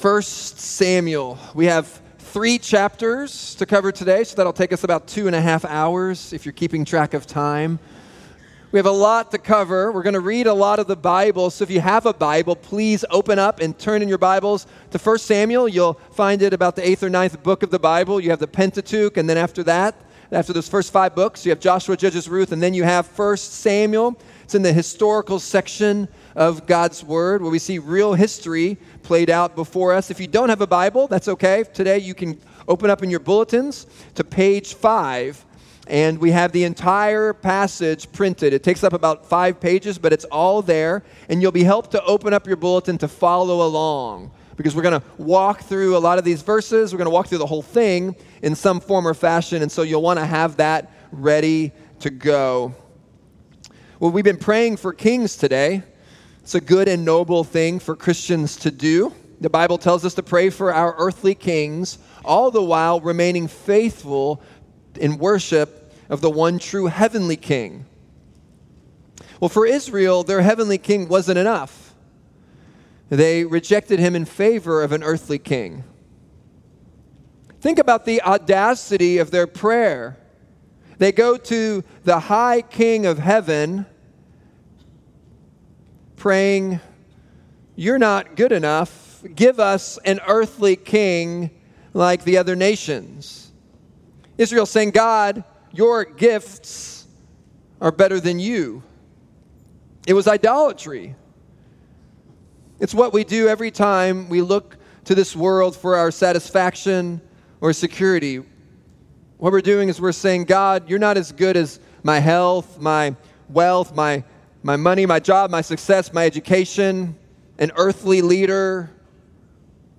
First Samuel. We have three chapters to cover today, so that'll take us about two and a half hours if you're keeping track of time. We have a lot to cover. We're going to read a lot of the Bible. So if you have a Bible, please open up and turn in your Bibles to 1 Samuel. You'll find it about the eighth or ninth book of the Bible. You have the Pentateuch, and then after that, after those first five books, you have Joshua, Judges, Ruth, and then you have 1 Samuel. It's in the historical section of God's Word where we see real history played out before us. If you don't have a Bible, that's okay. Today you can open up in your bulletins to page five, and we have the entire passage printed. It takes up about five pages, but it's all there, and you'll be helped to open up your bulletin to follow along because we're going to walk through a lot of these verses. We're going to walk through the whole thing in some form or fashion, and so you'll want to have that ready to go. Well, we've been praying for kings today. It's a good and noble thing for Christians to do. The Bible tells us to pray for our earthly kings, all the while remaining faithful in worship of the one true heavenly king. Well, for Israel, their heavenly king wasn't enough. They rejected him in favor of an earthly king. Think about the audacity of their prayer. They go to the high king of heaven praying, You're not good enough. Give us an earthly king like the other nations. Israel saying, God, your gifts are better than you. It was idolatry. It's what we do every time we look to this world for our satisfaction or security. What we're doing is we're saying, God, you're not as good as my health, my wealth, my my money, my job, my success, my education, an earthly leader,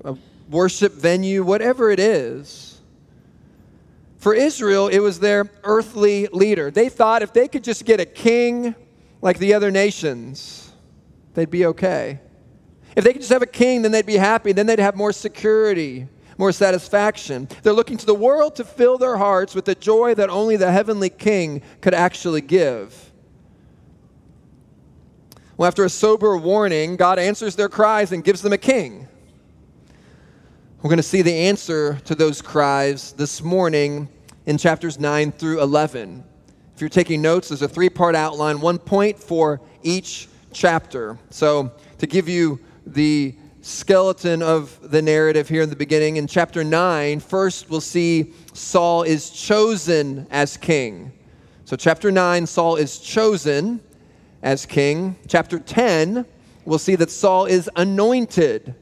a worship venue, whatever it is. For Israel, it was their earthly leader. They thought if they could just get a king like the other nations, they'd be okay. If they could just have a king, then they'd be happy. Then they'd have more security, more satisfaction. They're looking to the world to fill their hearts with the joy that only the heavenly king could actually give. Well, after a sober warning, God answers their cries and gives them a king. We're going to see the answer to those cries this morning in chapters 9 through 11. If you're taking notes, there's a three part outline, one point for each chapter. So, to give you the skeleton of the narrative here in the beginning, in chapter 9, first we'll see Saul is chosen as king. So, chapter 9, Saul is chosen as king. Chapter 10, we'll see that Saul is anointed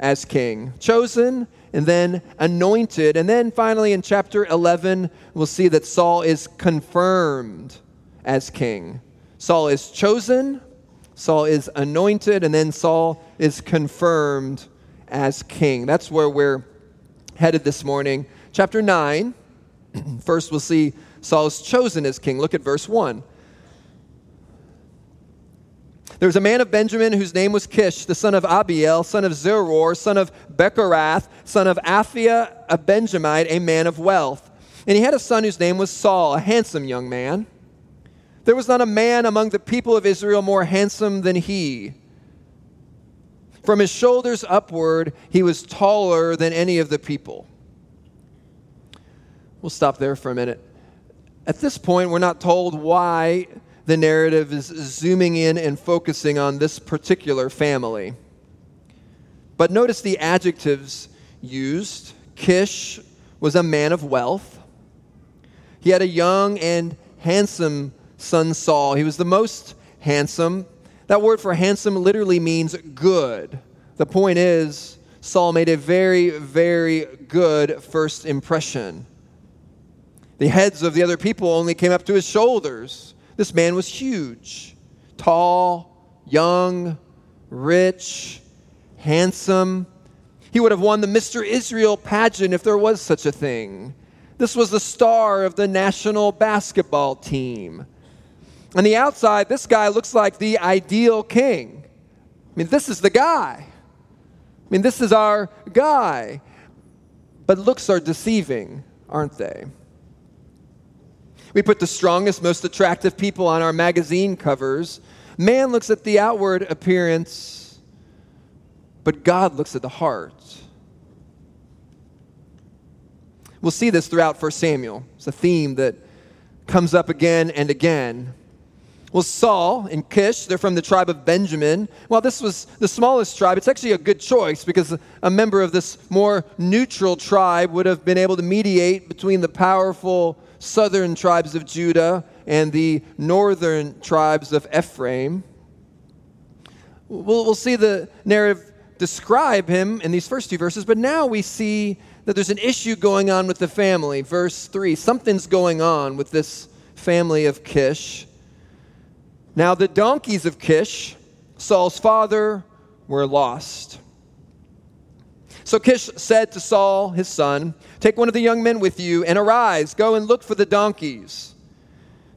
as king, chosen and then anointed. And then finally in chapter 11, we'll see that Saul is confirmed as king. Saul is chosen, Saul is anointed, and then Saul is confirmed as king. That's where we're headed this morning. Chapter 9, first we'll see Saul is chosen as king. Look at verse 1. There was a man of Benjamin whose name was Kish, the son of Abiel, son of Zeror, son of Bechorath, son of Aphiah, a Benjamite, a man of wealth. And he had a son whose name was Saul, a handsome young man. There was not a man among the people of Israel more handsome than he. From his shoulders upward, he was taller than any of the people. We'll stop there for a minute. At this point, we're not told why the narrative is zooming in and focusing on this particular family. But notice the adjectives used. Kish was a man of wealth. He had a young and handsome son, Saul. He was the most handsome. That word for handsome literally means good. The point is, Saul made a very, very good first impression. The heads of the other people only came up to his shoulders. This man was huge, tall, young, rich, handsome. He would have won the Mr. Israel pageant if there was such a thing. This was the star of the national basketball team. On the outside, this guy looks like the ideal king. I mean, this is the guy. I mean, this is our guy. But looks are deceiving, aren't they? We put the strongest, most attractive people on our magazine covers. Man looks at the outward appearance, but God looks at the heart. We'll see this throughout 1 Samuel. It's a theme that comes up again and again. Well, Saul and Kish, they're from the tribe of Benjamin. Well, this was the smallest tribe. It's actually a good choice because a member of this more neutral tribe would have been able to mediate between the powerful southern tribes of Judah and the northern tribes of Ephraim. We'll, we'll see the narrative describe him in these first two verses, but now we see that there's an issue going on with the family. Verse 3 something's going on with this family of Kish. Now, the donkeys of Kish, Saul's father, were lost. So Kish said to Saul, his son, Take one of the young men with you and arise, go and look for the donkeys.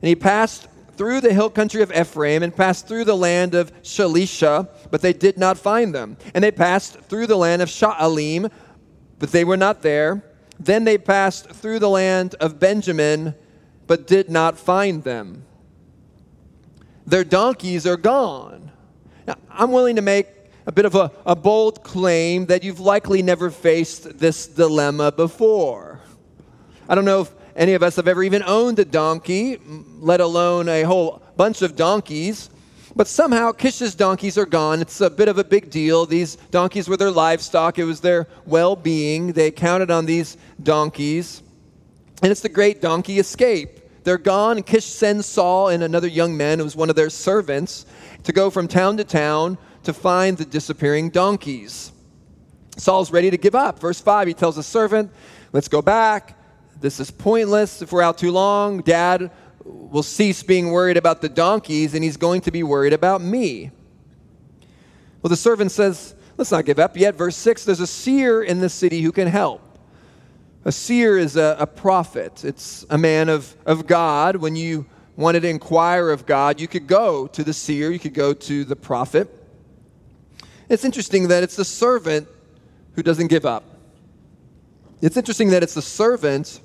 And he passed through the hill country of Ephraim and passed through the land of Shalisha, but they did not find them. And they passed through the land of Sha'alim, but they were not there. Then they passed through the land of Benjamin, but did not find them their donkeys are gone. Now, I'm willing to make a bit of a, a bold claim that you've likely never faced this dilemma before. I don't know if any of us have ever even owned a donkey, let alone a whole bunch of donkeys. But somehow Kish's donkeys are gone. It's a bit of a big deal. These donkeys were their livestock, it was their well being. They counted on these donkeys. And it's the great donkey escape. They're gone, Kish sends Saul and another young man who was one of their servants to go from town to town to find the disappearing donkeys. Saul's ready to give up. Verse 5, he tells the servant, Let's go back. This is pointless. If we're out too long, dad will cease being worried about the donkeys and he's going to be worried about me. Well, the servant says, Let's not give up yet. Verse 6 There's a seer in the city who can help. A seer is a, a prophet, it's a man of, of God. When you wanted to inquire of God, you could go to the seer, you could go to the prophet. It's interesting that it's the servant who doesn't give up. It's interesting that it's the servant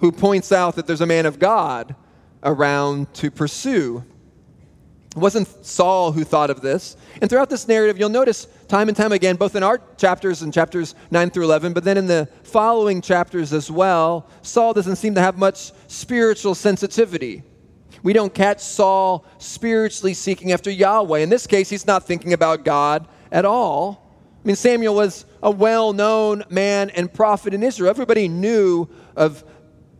who points out that there's a man of God around to pursue. It wasn't Saul who thought of this. And throughout this narrative, you'll notice time and time again, both in our chapters and chapters 9 through 11, but then in the following chapters as well, Saul doesn't seem to have much spiritual sensitivity. We don't catch Saul spiritually seeking after Yahweh. In this case, he's not thinking about God at all. I mean, Samuel was a well known man and prophet in Israel. Everybody knew of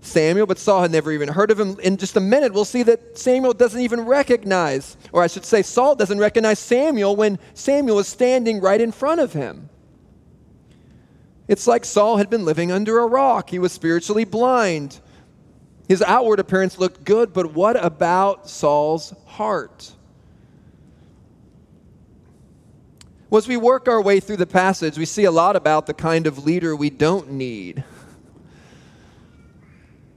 Samuel, but Saul had never even heard of him. In just a minute, we'll see that Samuel doesn't even recognize, or I should say, Saul doesn't recognize Samuel when Samuel is standing right in front of him. It's like Saul had been living under a rock. He was spiritually blind. His outward appearance looked good, but what about Saul's heart? Well, as we work our way through the passage, we see a lot about the kind of leader we don't need.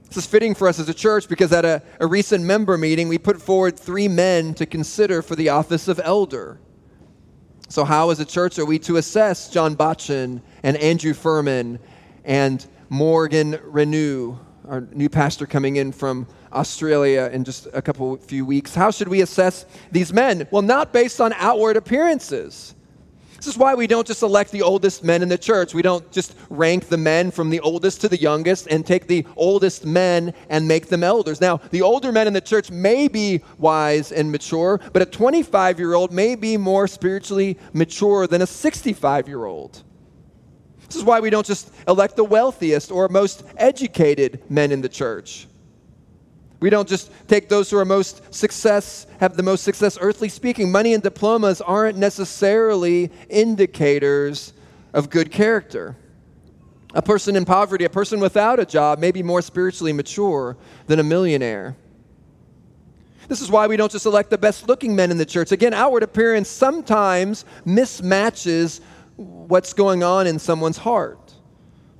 This is fitting for us as a church because at a, a recent member meeting, we put forward three men to consider for the office of elder. So, how as a church are we to assess John Botchin and Andrew Furman and Morgan Renew, our new pastor coming in from Australia in just a couple few weeks? How should we assess these men? Well, not based on outward appearances. This is why we don't just elect the oldest men in the church. We don't just rank the men from the oldest to the youngest and take the oldest men and make them elders. Now, the older men in the church may be wise and mature, but a 25 year old may be more spiritually mature than a 65 year old. This is why we don't just elect the wealthiest or most educated men in the church. We don't just take those who are most success, have the most success earthly speaking. Money and diplomas aren't necessarily indicators of good character. A person in poverty, a person without a job, may be more spiritually mature than a millionaire. This is why we don't just elect the best looking men in the church. Again, outward appearance sometimes mismatches what's going on in someone's heart.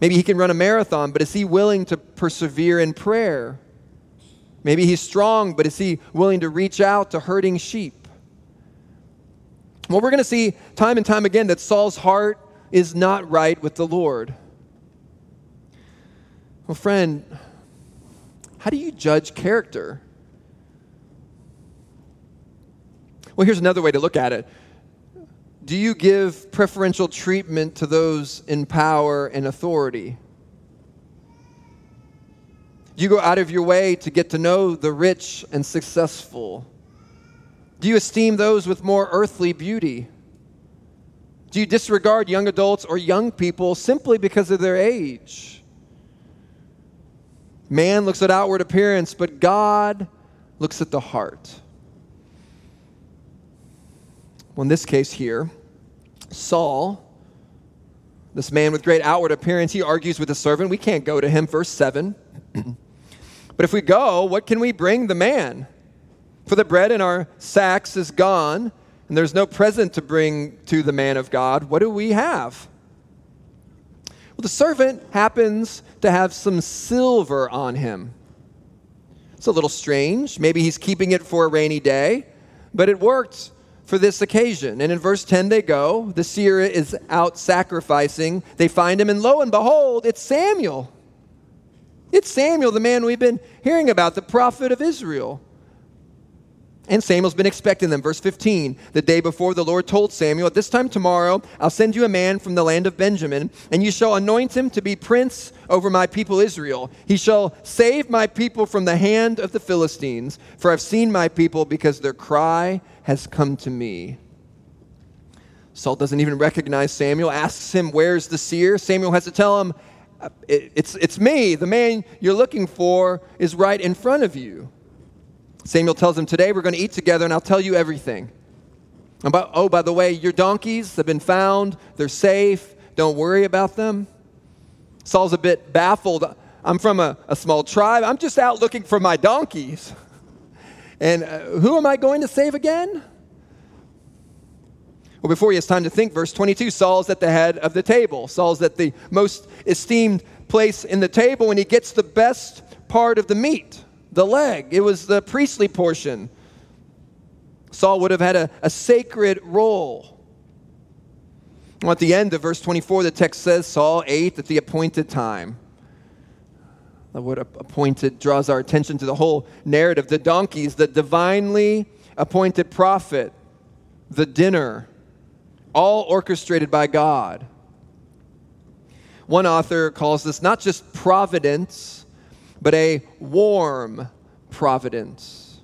Maybe he can run a marathon, but is he willing to persevere in prayer? Maybe he's strong, but is he willing to reach out to hurting sheep? Well, we're going to see time and time again that Saul's heart is not right with the Lord. Well, friend, how do you judge character? Well, here's another way to look at it. Do you give preferential treatment to those in power and authority? Do you go out of your way to get to know the rich and successful? Do you esteem those with more earthly beauty? Do you disregard young adults or young people simply because of their age? Man looks at outward appearance, but God looks at the heart. Well, in this case here, Saul, this man with great outward appearance, he argues with the servant. We can't go to him, verse 7. but if we go, what can we bring the man? For the bread in our sacks is gone, and there's no present to bring to the man of God. What do we have? Well, the servant happens to have some silver on him. It's a little strange. Maybe he's keeping it for a rainy day, but it worked for this occasion. And in verse 10, they go. The seer is out sacrificing. They find him, and lo and behold, it's Samuel. It's Samuel, the man we've been hearing about, the prophet of Israel. And Samuel's been expecting them. Verse 15 The day before the Lord told Samuel, At this time tomorrow I'll send you a man from the land of Benjamin, and you shall anoint him to be prince over my people Israel. He shall save my people from the hand of the Philistines, for I've seen my people because their cry has come to me. Saul doesn't even recognize Samuel, asks him, Where's the seer? Samuel has to tell him, It's, it's me. The man you're looking for is right in front of you. Samuel tells him, Today we're going to eat together and I'll tell you everything. Oh, by the way, your donkeys have been found. They're safe. Don't worry about them. Saul's a bit baffled. I'm from a, a small tribe. I'm just out looking for my donkeys. And uh, who am I going to save again? Well, before he has time to think, verse 22 Saul's at the head of the table. Saul's at the most esteemed place in the table, and he gets the best part of the meat the leg. It was the priestly portion. Saul would have had a, a sacred role. At the end of verse 24, the text says Saul ate at the appointed time. The word appointed draws our attention to the whole narrative. The donkeys, the divinely appointed prophet, the dinner, all orchestrated by God. One author calls this not just providence, but a warm providence.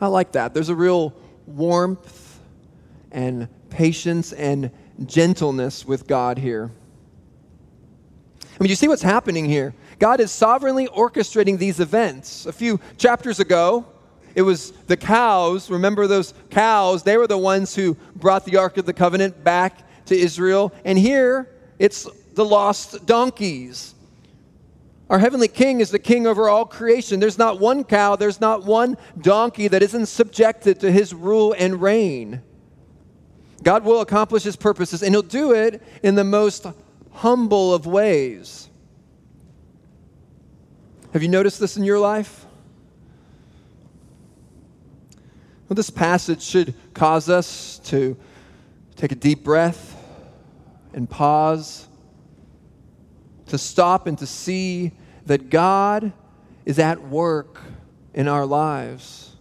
I like that. There's a real warmth and patience and gentleness with God here. I mean, you see what's happening here? God is sovereignly orchestrating these events. A few chapters ago, it was the cows. Remember those cows? They were the ones who brought the Ark of the Covenant back to Israel. And here, it's the lost donkeys. Our heavenly king is the king over all creation. There's not one cow, there's not one donkey that isn't subjected to his rule and reign. God will accomplish his purposes, and he'll do it in the most humble of ways. Have you noticed this in your life? Well, this passage should cause us to take a deep breath and pause, to stop and to see that God is at work in our lives.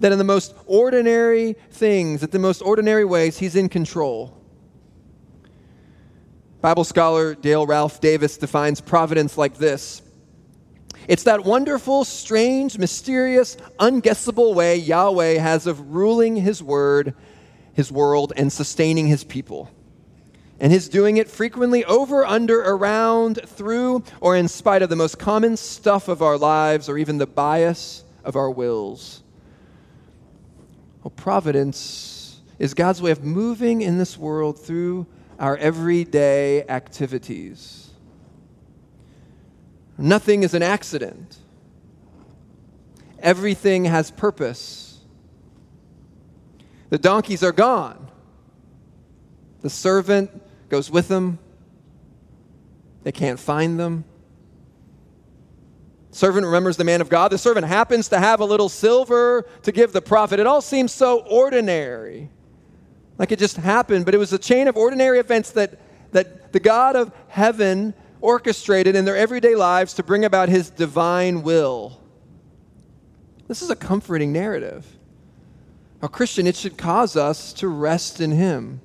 That in the most ordinary things, at the most ordinary ways, He's in control. Bible scholar Dale Ralph Davis defines providence like this It's that wonderful, strange, mysterious, unguessable way Yahweh has of ruling His word, His world, and sustaining His people and his doing it frequently over, under, around, through, or in spite of the most common stuff of our lives or even the bias of our wills. Well, providence is God's way of moving in this world through our everyday activities. Nothing is an accident. Everything has purpose. The donkeys are gone. The servant goes with them. They can't find them. Servant remembers the man of God. The servant happens to have a little silver to give the prophet. It all seems so ordinary, like it just happened, but it was a chain of ordinary events that, that the God of heaven orchestrated in their everyday lives to bring about his divine will. This is a comforting narrative. A Christian, it should cause us to rest in Him.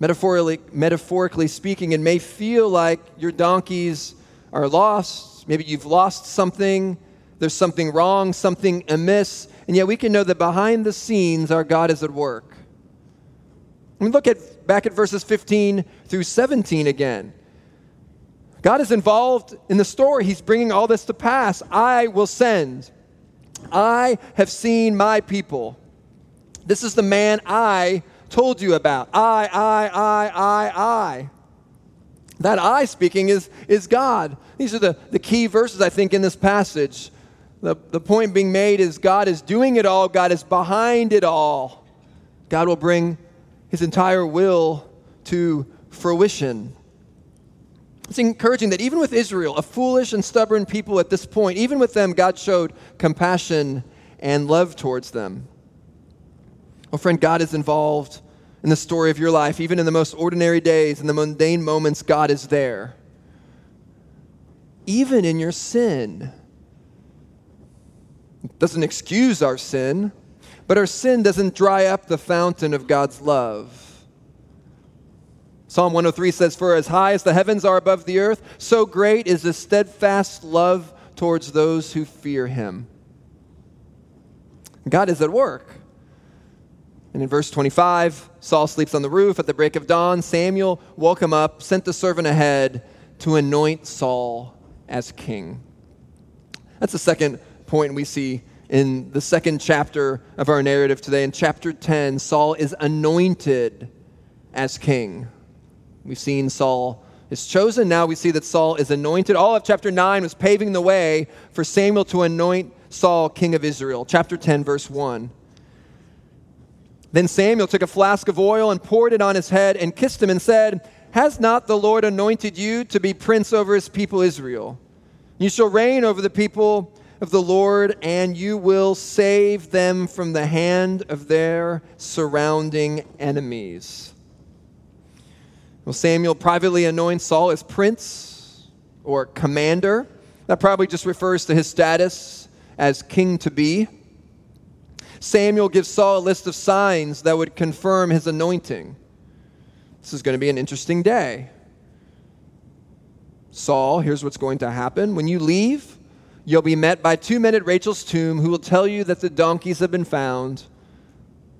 Metaphorically, metaphorically speaking, it may feel like your donkeys are lost. Maybe you've lost something, there's something wrong, something amiss, and yet we can know that behind the scenes, our God is at work. I mean, look at back at verses 15 through 17 again. God is involved in the story. He's bringing all this to pass. I will send. I have seen my people. This is the man I told you about. I, I, I, I, I. That I speaking is, is God. These are the, the key verses, I think, in this passage. The, the point being made is God is doing it all, God is behind it all. God will bring his entire will to fruition. It's encouraging that even with Israel, a foolish and stubborn people at this point, even with them, God showed compassion and love towards them. Well, friend, God is involved in the story of your life, even in the most ordinary days, in the mundane moments, God is there. Even in your sin. It doesn't excuse our sin, but our sin doesn't dry up the fountain of God's love. Psalm 103 says, For as high as the heavens are above the earth, so great is the steadfast love towards those who fear him. God is at work. And in verse 25, Saul sleeps on the roof. At the break of dawn, Samuel woke him up, sent the servant ahead to anoint Saul as king. That's the second point we see in the second chapter of our narrative today. In chapter 10, Saul is anointed as king. We've seen Saul is chosen. Now we see that Saul is anointed. All of chapter 9 was paving the way for Samuel to anoint Saul king of Israel. Chapter 10, verse 1. Then Samuel took a flask of oil and poured it on his head and kissed him and said, Has not the Lord anointed you to be prince over his people Israel? You shall reign over the people of the Lord, and you will save them from the hand of their surrounding enemies. Well, Samuel privately anoints Saul as prince or commander. That probably just refers to his status as king to be. Samuel gives Saul a list of signs that would confirm his anointing. This is going to be an interesting day. Saul, here's what's going to happen. When you leave, you'll be met by two men at Rachel's tomb who will tell you that the donkeys have been found,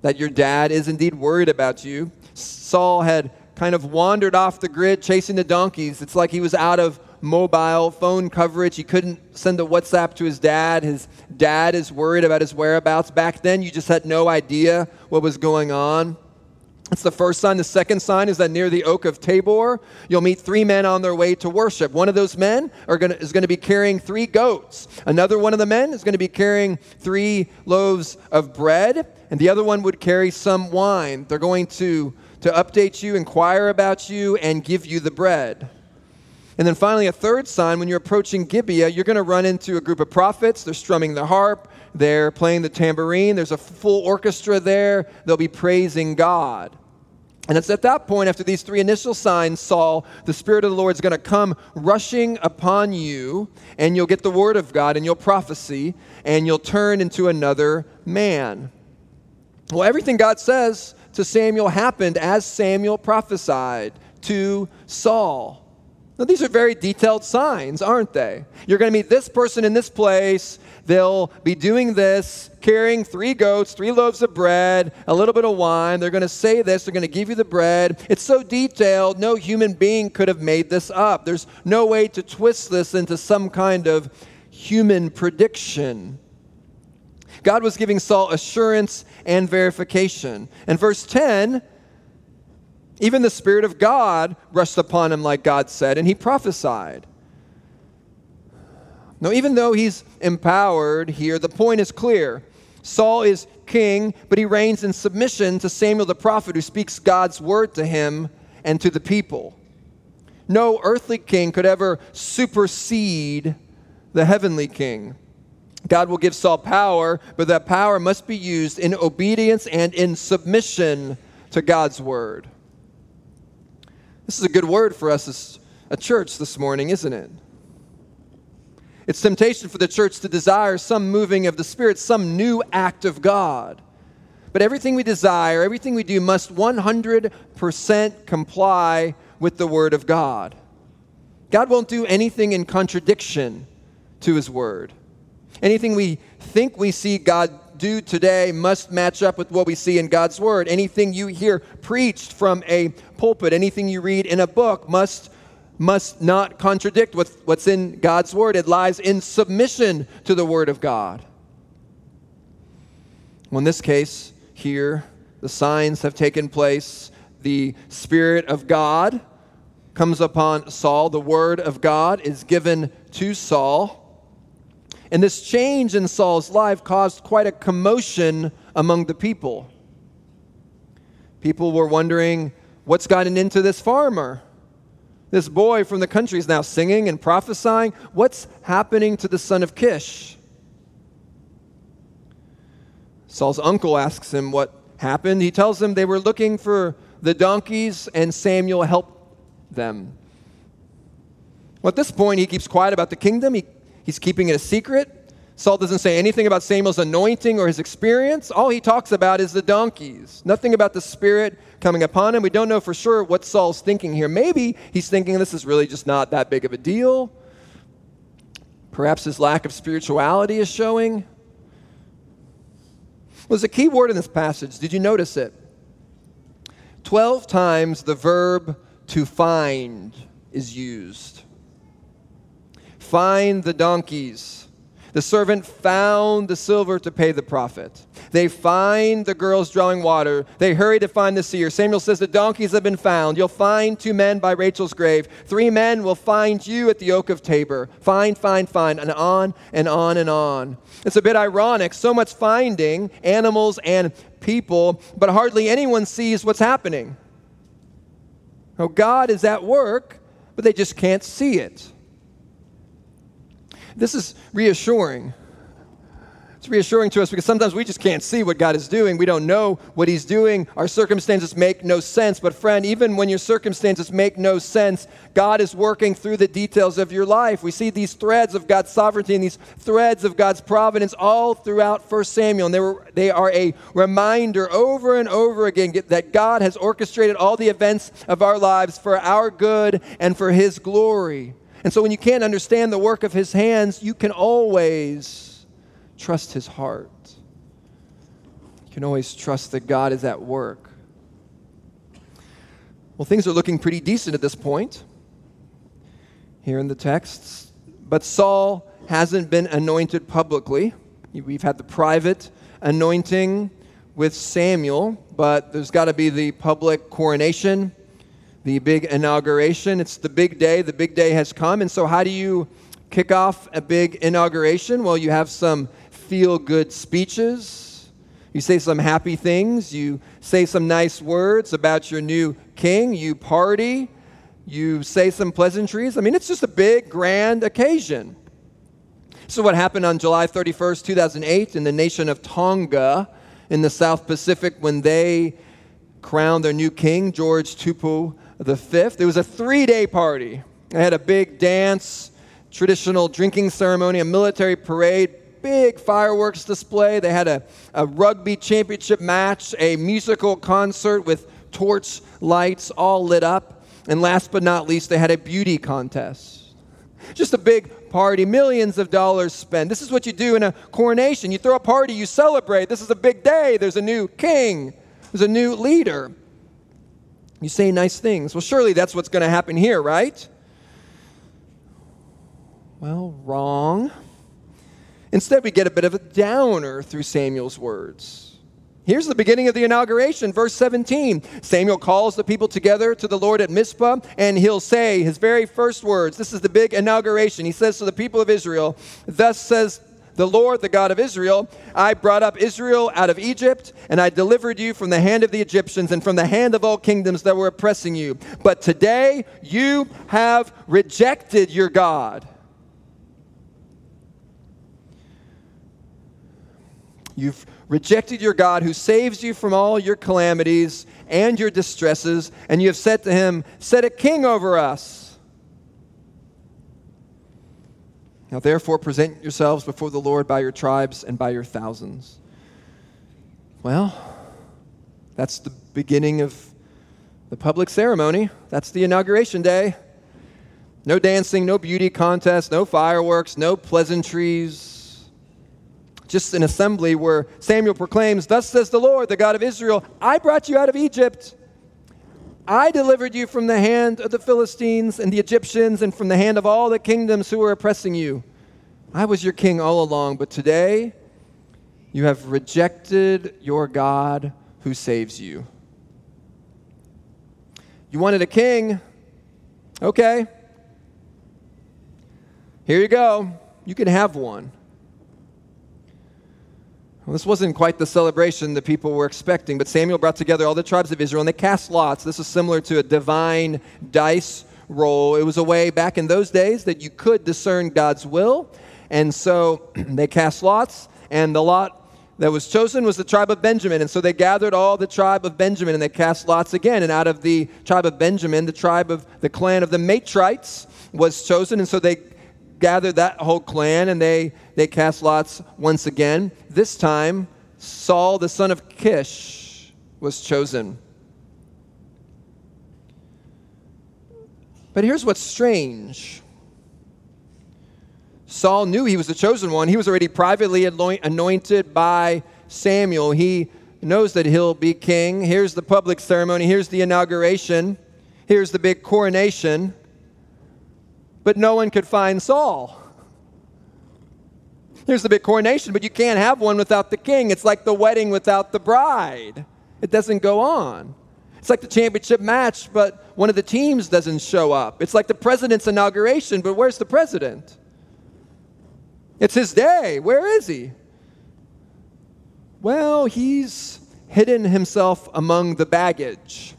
that your dad is indeed worried about you. Saul had kind of wandered off the grid chasing the donkeys. It's like he was out of mobile phone coverage. He couldn't send a WhatsApp to his dad. His dad is worried about his whereabouts. Back then, you just had no idea what was going on. That's the first sign. The second sign is that near the oak of Tabor, you'll meet three men on their way to worship. One of those men gonna, is going to be carrying three goats. Another one of the men is going to be carrying three loaves of bread, and the other one would carry some wine. They're going to to update you, inquire about you, and give you the bread. And then finally, a third sign when you're approaching Gibeah, you're going to run into a group of prophets. They're strumming the harp, they're playing the tambourine, there's a full orchestra there. They'll be praising God. And it's at that point, after these three initial signs, Saul, the Spirit of the Lord is going to come rushing upon you, and you'll get the word of God, and you'll prophecy, and you'll turn into another man. Well, everything God says to Samuel happened as Samuel prophesied to Saul. Now, these are very detailed signs, aren't they? You're going to meet this person in this place. They'll be doing this, carrying three goats, three loaves of bread, a little bit of wine. They're going to say this. They're going to give you the bread. It's so detailed, no human being could have made this up. There's no way to twist this into some kind of human prediction. God was giving Saul assurance and verification. And verse 10 even the Spirit of God rushed upon him, like God said, and he prophesied. Now, even though he's empowered here, the point is clear. Saul is king, but he reigns in submission to Samuel the prophet, who speaks God's word to him and to the people. No earthly king could ever supersede the heavenly king. God will give Saul power, but that power must be used in obedience and in submission to God's word. This is a good word for us as a church this morning, isn't it? It's temptation for the church to desire some moving of the Spirit, some new act of God. But everything we desire, everything we do must 100% comply with the Word of God. God won't do anything in contradiction to His Word. Anything we think we see God do today must match up with what we see in God's Word. Anything you hear preached from a pulpit, anything you read in a book must, must not contradict with what's in God's Word. It lies in submission to the Word of God. Well, in this case, here, the signs have taken place. The Spirit of God comes upon Saul. The Word of God is given to Saul. And this change in Saul's life caused quite a commotion among the people. People were wondering what's gotten into this farmer? This boy from the country is now singing and prophesying. What's happening to the son of Kish? Saul's uncle asks him what happened. He tells him they were looking for the donkeys and Samuel helped them. Well, at this point, he keeps quiet about the kingdom. He, he's keeping it a secret. Saul doesn't say anything about Samuel's anointing or his experience. All he talks about is the donkeys. Nothing about the Spirit coming upon him. We don't know for sure what Saul's thinking here. Maybe he's thinking this is really just not that big of a deal. Perhaps his lack of spirituality is showing. Was a key word in this passage. Did you notice it? 12 times the verb to find is used. Find the donkeys. The servant found the silver to pay the prophet. They find the girls drawing water. They hurry to find the seer. Samuel says, The donkeys have been found. You'll find two men by Rachel's grave. Three men will find you at the oak of Tabor. Find, find, find, and on and on and on. It's a bit ironic. So much finding animals and people, but hardly anyone sees what's happening. Oh, God is at work, but they just can't see it. This is reassuring. It's reassuring to us because sometimes we just can't see what God is doing. We don't know what He's doing. Our circumstances make no sense. But, friend, even when your circumstances make no sense, God is working through the details of your life. We see these threads of God's sovereignty and these threads of God's providence all throughout 1 Samuel. And they, were, they are a reminder over and over again that God has orchestrated all the events of our lives for our good and for His glory. And so when you can't understand the work of His hands, you can always trust his heart. You can always trust that God is at work. Well, things are looking pretty decent at this point here in the texts. But Saul hasn't been anointed publicly. We've had the private anointing with Samuel, but there's got to be the public coronation, the big inauguration. It's the big day. The big day has come. And so, how do you kick off a big inauguration? Well, you have some feel good speeches. You say some happy things. You say some nice words about your new king. You party. You say some pleasantries. I mean, it's just a big, grand occasion. So, what happened on July 31st, 2008, in the nation of Tonga in the South Pacific when they crowned their new king, George Tupou V? It was a three day party. They had a big dance, traditional drinking ceremony, a military parade, big fireworks display. They had a, a rugby championship match, a musical concert with torch lights all lit up. And last but not least, they had a beauty contest. Just a big party, millions of dollars spent. This is what you do in a coronation. You throw a party, you celebrate. This is a big day. There's a new king, there's a new leader. You say nice things. Well, surely that's what's going to happen here, right? Well, wrong. Instead, we get a bit of a downer through Samuel's words. Here's the beginning of the inauguration, verse 17. Samuel calls the people together to the Lord at Mizpah, and he'll say his very first words. This is the big inauguration. He says to the people of Israel, Thus says the Lord, the God of Israel, I brought up Israel out of Egypt, and I delivered you from the hand of the Egyptians and from the hand of all kingdoms that were oppressing you. But today you have rejected your God You've rejected your God who saves you from all your calamities and your distresses, and you have said to him, Set a king over us. Now, therefore, present yourselves before the Lord by your tribes and by your thousands. Well, that's the beginning of the public ceremony. That's the inauguration day. No dancing, no beauty contest, no fireworks, no pleasantries. Just an assembly where Samuel proclaims, Thus says the Lord, the God of Israel, I brought you out of Egypt. I delivered you from the hand of the Philistines and the Egyptians and from the hand of all the kingdoms who were oppressing you. I was your king all along, but today you have rejected your God who saves you. You wanted a king? Okay. Here you go. You can have one. Well, this wasn't quite the celebration that people were expecting, but Samuel brought together all the tribes of Israel and they cast lots. This is similar to a divine dice roll. It was a way back in those days that you could discern God's will. And so they cast lots, and the lot that was chosen was the tribe of Benjamin. And so they gathered all the tribe of Benjamin and they cast lots again. And out of the tribe of Benjamin, the tribe of the clan of the Matrites was chosen. And so they gathered that whole clan and they, they cast lots once again. This time, Saul, the son of Kish, was chosen. But here's what's strange Saul knew he was the chosen one. He was already privately anointed by Samuel. He knows that he'll be king. Here's the public ceremony, here's the inauguration, here's the big coronation but no one could find Saul. Here's the big coronation, but you can't have one without the king. It's like the wedding without the bride. It doesn't go on. It's like the championship match, but one of the teams doesn't show up. It's like the president's inauguration, but where's the president? It's his day. Where is he? Well, he's hidden himself among the baggage.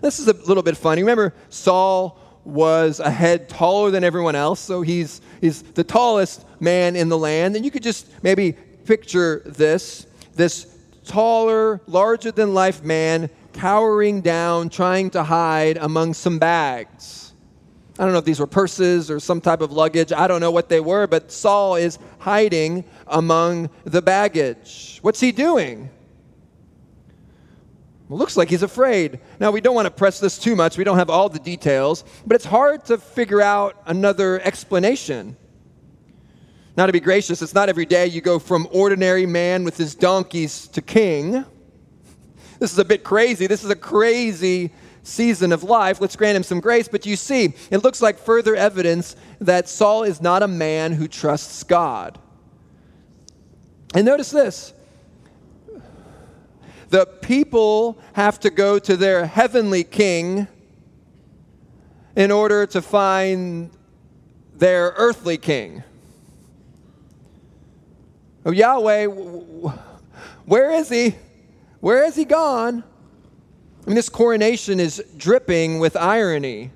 This is a little bit funny. Remember, Saul was a head taller than everyone else, so he's, he's the tallest man in the land. And you could just maybe picture this this taller, larger than life man cowering down, trying to hide among some bags. I don't know if these were purses or some type of luggage. I don't know what they were, but Saul is hiding among the baggage. What's he doing? Well, looks like he's afraid. Now, we don't want to press this too much. We don't have all the details, but it's hard to figure out another explanation. Now, to be gracious, it's not every day you go from ordinary man with his donkeys to king. This is a bit crazy. This is a crazy season of life. Let's grant him some grace. But you see, it looks like further evidence that Saul is not a man who trusts God. And notice this the people have to go to their heavenly king in order to find their earthly king. Oh, Yahweh, where is he? Where has he gone? I mean, this coronation is dripping with irony.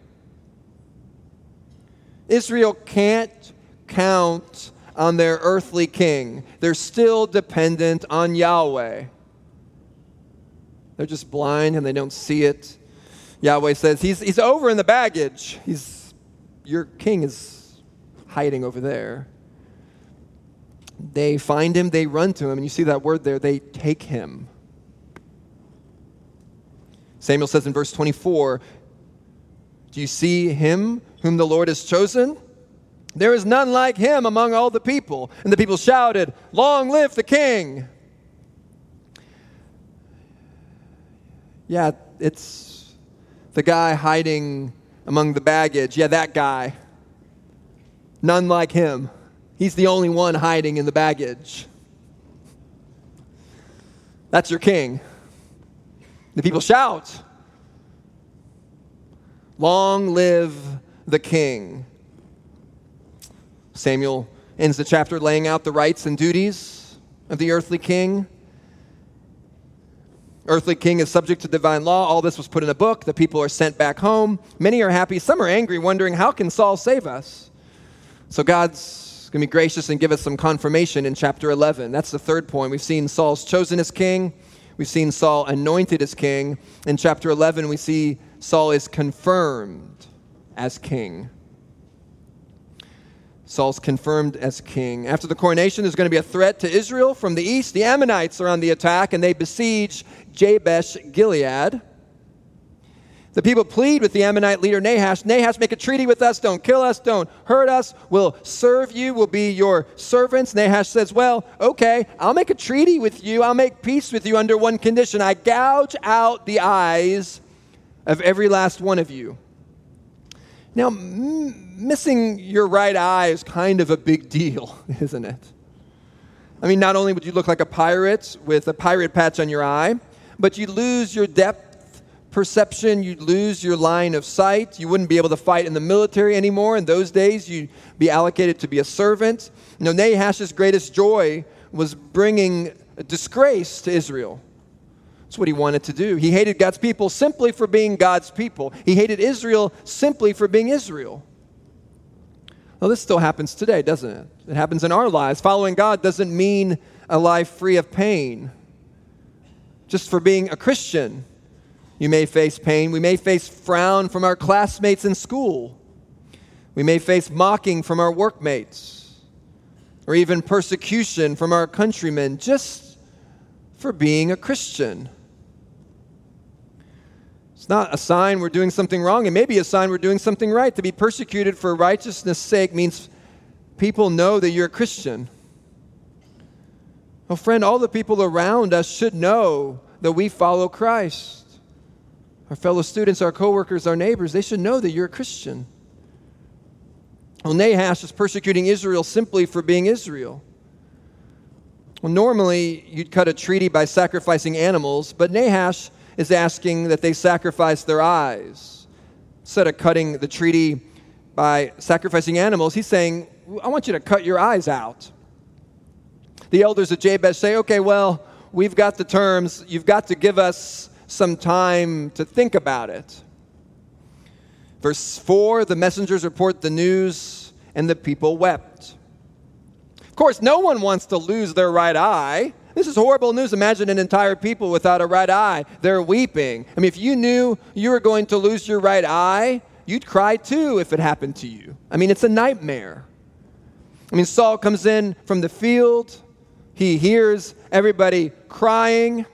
Israel can't count on their earthly king, they're still dependent on Yahweh. They're just blind and they don't see it. Yahweh says, He's, he's over in the baggage. He's, your king is hiding over there. They find him, they run to him, and you see that word there, they take him. Samuel says in verse 24, Do you see him whom the Lord has chosen? There is none like him among all the people. And the people shouted, Long live the king! Yeah, it's the guy hiding among the baggage. Yeah, that guy. None like him. He's the only one hiding in the baggage. That's your king. The people shout, Long live the king. Samuel ends the chapter laying out the rights and duties of the earthly king. Earthly king is subject to divine law. All this was put in a book. The people are sent back home. Many are happy. Some are angry, wondering, how can Saul save us? So God's going to be gracious and give us some confirmation in chapter 11. That's the third point. We've seen Saul's chosen as king. We've seen Saul anointed as king. In chapter 11, we see Saul is confirmed as king. Saul's confirmed as king. After the coronation, there's going to be a threat to Israel from the east. The Ammonites are on the attack, and they besiege Jabesh Gilead. The people plead with the Ammonite leader Nahash Nahash, make a treaty with us. Don't kill us. Don't hurt us. We'll serve you. We'll be your servants. Nahash says, Well, okay, I'll make a treaty with you. I'll make peace with you under one condition I gouge out the eyes of every last one of you. Now, m- missing your right eye is kind of a big deal, isn't it? I mean, not only would you look like a pirate with a pirate patch on your eye, but you lose your depth perception, you'd lose your line of sight. You wouldn't be able to fight in the military anymore. In those days, you'd be allocated to be a servant. You know, Nahash's greatest joy was bringing disgrace to Israel. That's what he wanted to do. He hated God's people simply for being God's people. He hated Israel simply for being Israel. Well, this still happens today, doesn't it? It happens in our lives. Following God doesn't mean a life free of pain. Just for being a Christian you may face pain. We may face frown from our classmates in school. We may face mocking from our workmates, or even persecution from our countrymen just for being a Christian. It's not a sign we're doing something wrong. It may be a sign we're doing something right. To be persecuted for righteousness' sake means people know that you're a Christian. Well, friend, all the people around us should know that we follow Christ our fellow students, our coworkers, our neighbors, they should know that you're a Christian. Well, Nahash is persecuting Israel simply for being Israel. Well, normally you'd cut a treaty by sacrificing animals, but Nahash is asking that they sacrifice their eyes. Instead of cutting the treaty by sacrificing animals, he's saying, I want you to cut your eyes out. The elders of Jabesh say, okay, well, we've got the terms. You've got to give us some time to think about it. Verse 4 the messengers report the news, and the people wept. Of course, no one wants to lose their right eye. This is horrible news. Imagine an entire people without a right eye. They're weeping. I mean, if you knew you were going to lose your right eye, you'd cry too if it happened to you. I mean, it's a nightmare. I mean, Saul comes in from the field, he hears everybody crying.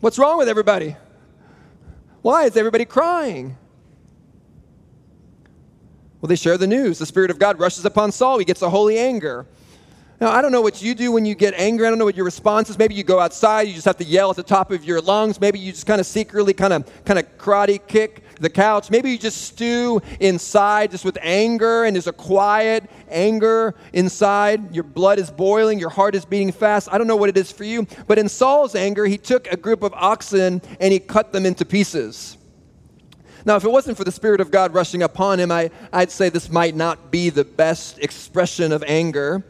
What's wrong with everybody? Why is everybody crying? Well, they share the news. The Spirit of God rushes upon Saul. He gets a holy anger. Now, I don't know what you do when you get angry. I don't know what your response is. Maybe you go outside, you just have to yell at the top of your lungs. Maybe you just kind of secretly kind of kind of karate kick the couch. Maybe you just stew inside just with anger and there's a quiet anger inside. Your blood is boiling, your heart is beating fast. I don't know what it is for you, but in Saul's anger, he took a group of oxen and he cut them into pieces. Now, if it wasn't for the Spirit of God rushing upon him, I, I'd say this might not be the best expression of anger.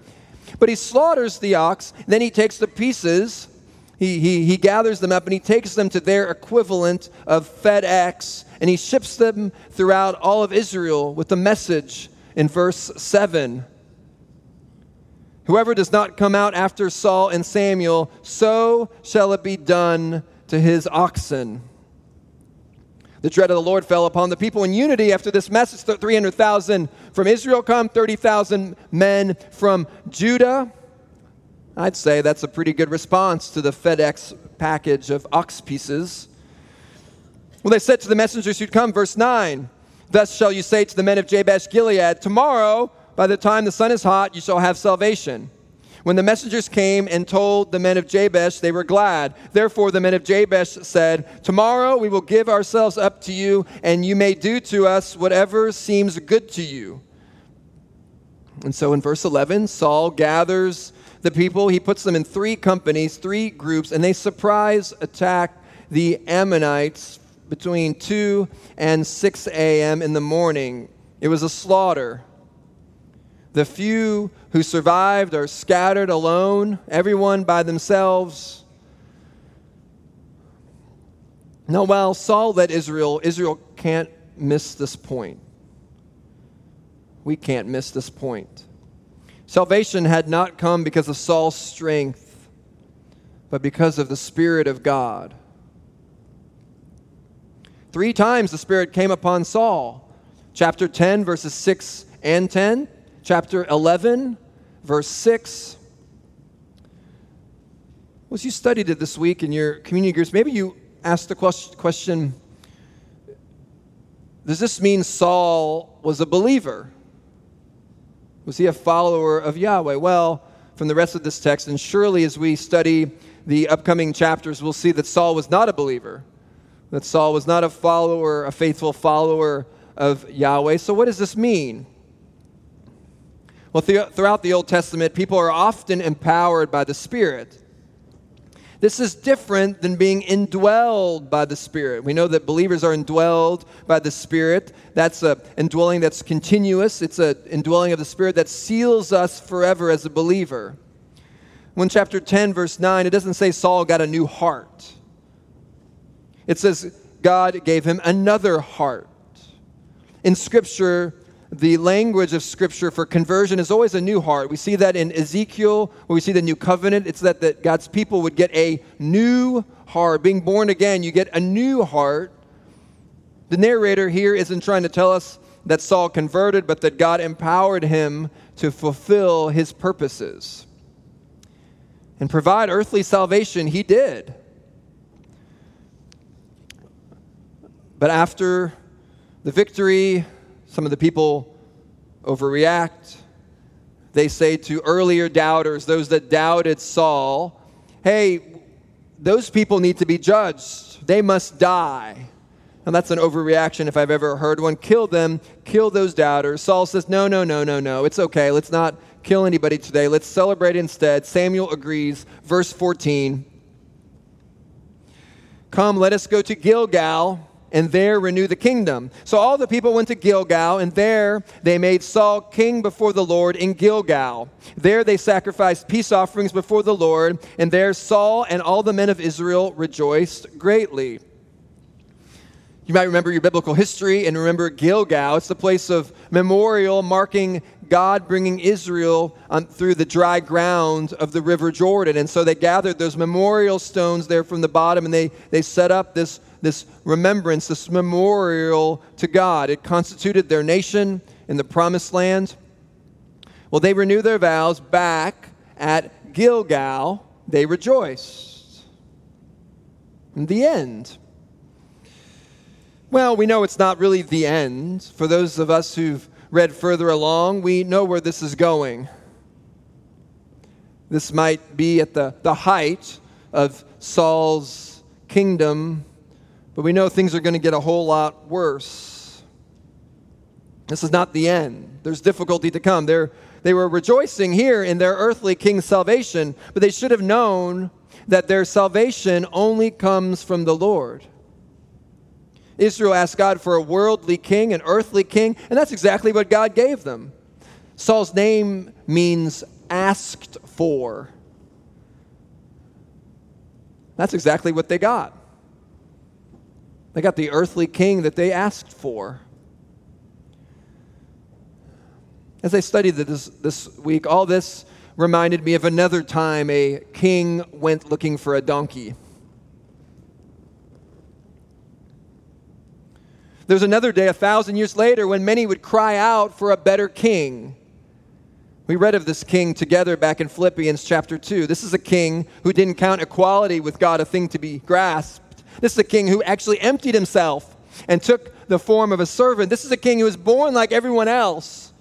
But he slaughters the ox, then he takes the pieces, he, he, he gathers them up, and he takes them to their equivalent of FedEx, and he ships them throughout all of Israel with the message in verse 7. Whoever does not come out after Saul and Samuel, so shall it be done to his oxen. The dread of the Lord fell upon the people in unity after this message. 300,000 from Israel come, 30,000 men from Judah. I'd say that's a pretty good response to the FedEx package of ox pieces. Well, they said to the messengers who'd come, verse 9, Thus shall you say to the men of Jabesh Gilead, Tomorrow, by the time the sun is hot, you shall have salvation. When the messengers came and told the men of Jabesh, they were glad. Therefore, the men of Jabesh said, Tomorrow we will give ourselves up to you, and you may do to us whatever seems good to you. And so in verse 11, Saul gathers the people. He puts them in three companies, three groups, and they surprise attack the Ammonites between 2 and 6 a.m. in the morning. It was a slaughter. The few who survived are scattered alone, everyone by themselves. Now, while Saul led Israel, Israel can't miss this point. We can't miss this point. Salvation had not come because of Saul's strength, but because of the Spirit of God. Three times the Spirit came upon Saul. Chapter 10, verses 6 and 10, chapter 11, verse 6. As you studied it this week in your community groups, maybe you asked the question Does this mean Saul was a believer? Was he a follower of Yahweh? Well, from the rest of this text, and surely as we study the upcoming chapters, we'll see that Saul was not a believer, that Saul was not a follower, a faithful follower of Yahweh. So, what does this mean? Well, th- throughout the Old Testament, people are often empowered by the Spirit. This is different than being indwelled by the Spirit. We know that believers are indwelled by the Spirit. That's an indwelling that's continuous, it's an indwelling of the Spirit that seals us forever as a believer. When chapter 10, verse 9, it doesn't say Saul got a new heart, it says God gave him another heart. In Scripture, the language of Scripture for conversion is always a new heart. We see that in Ezekiel, where we see the new covenant. It's that, that God's people would get a new heart. Being born again, you get a new heart. The narrator here isn't trying to tell us that Saul converted, but that God empowered him to fulfill his purposes. And provide earthly salvation, he did. But after the victory some of the people overreact. They say to earlier doubters, those that doubted Saul, hey, those people need to be judged. They must die. And that's an overreaction if I've ever heard one. Kill them, kill those doubters. Saul says, no, no, no, no, no. It's okay. Let's not kill anybody today. Let's celebrate instead. Samuel agrees. Verse 14 Come, let us go to Gilgal and there renew the kingdom. So all the people went to Gilgal, and there they made Saul king before the Lord in Gilgal. There they sacrificed peace offerings before the Lord, and there Saul and all the men of Israel rejoiced greatly. You might remember your biblical history and remember Gilgal. It's the place of memorial marking God bringing Israel on, through the dry ground of the river Jordan. And so they gathered those memorial stones there from the bottom and they, they set up this this remembrance, this memorial to God. It constituted their nation in the promised land. Well, they renew their vows back at Gilgal. They rejoiced. In the end, well, we know it's not really the end. For those of us who've read further along, we know where this is going. This might be at the, the height of Saul's kingdom but we know things are going to get a whole lot worse. This is not the end. There's difficulty to come. They're, they were rejoicing here in their earthly king's salvation, but they should have known that their salvation only comes from the Lord. Israel asked God for a worldly king, an earthly king, and that's exactly what God gave them. Saul's name means asked for. That's exactly what they got. They got the earthly king that they asked for. As I studied this this week, all this reminded me of another time a king went looking for a donkey. There's another day, a thousand years later, when many would cry out for a better king. We read of this king together back in Philippians chapter 2. This is a king who didn't count equality with God a thing to be grasped this is a king who actually emptied himself and took the form of a servant. This is a king who was born like everyone else,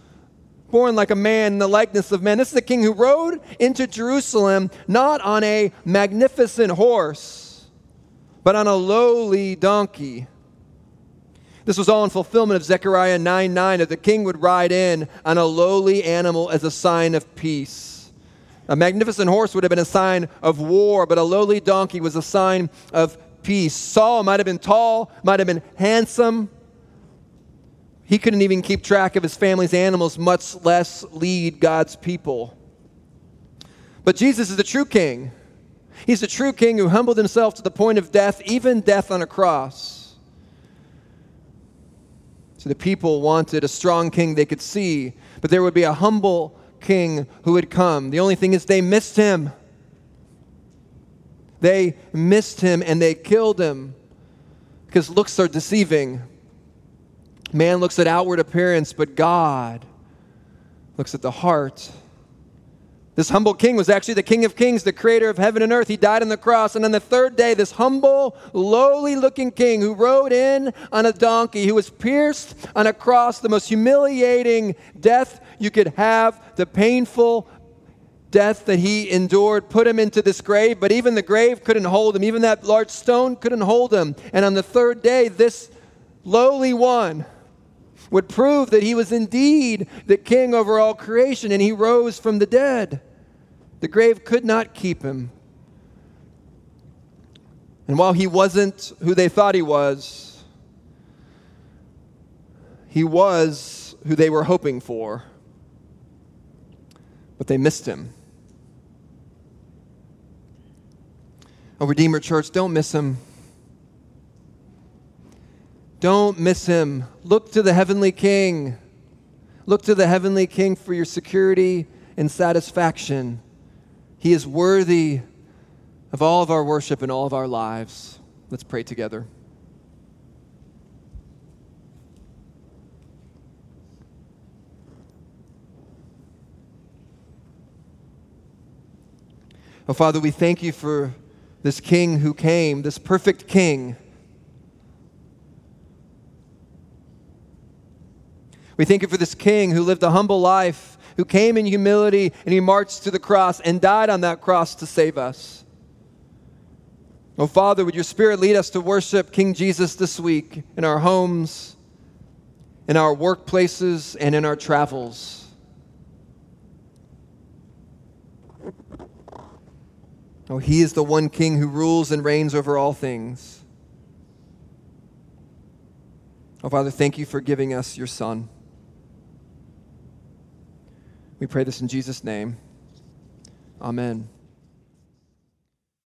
born like a man in the likeness of man. This is a king who rode into Jerusalem not on a magnificent horse, but on a lowly donkey. This was all in fulfillment of Zechariah 9 9, that the king would ride in on a lowly animal as a sign of peace. A magnificent horse would have been a sign of war, but a lowly donkey was a sign of peace. Saul might have been tall, might have been handsome. He couldn't even keep track of his family's animals, much less lead God's people. But Jesus is the true king. He's the true king who humbled himself to the point of death, even death on a cross. So the people wanted a strong king they could see, but there would be a humble king who would come. The only thing is, they missed him. They missed him and they killed him because looks are deceiving. Man looks at outward appearance, but God looks at the heart. This humble king was actually the King of Kings, the creator of heaven and earth. He died on the cross. And on the third day, this humble, lowly looking king who rode in on a donkey, who was pierced on a cross, the most humiliating death you could have, the painful death that he endured, put him into this grave. But even the grave couldn't hold him, even that large stone couldn't hold him. And on the third day, this lowly one, would prove that he was indeed the king over all creation and he rose from the dead. The grave could not keep him. And while he wasn't who they thought he was, he was who they were hoping for. But they missed him. Oh, Redeemer Church, don't miss him. Don't miss him. Look to the heavenly King. Look to the heavenly King for your security and satisfaction. He is worthy of all of our worship and all of our lives. Let's pray together. Oh, Father, we thank you for this King who came, this perfect King We thank you for this king who lived a humble life, who came in humility, and he marched to the cross and died on that cross to save us. Oh, Father, would your Spirit lead us to worship King Jesus this week in our homes, in our workplaces, and in our travels. Oh, he is the one king who rules and reigns over all things. Oh, Father, thank you for giving us your Son. We pray this in Jesus' name. Amen.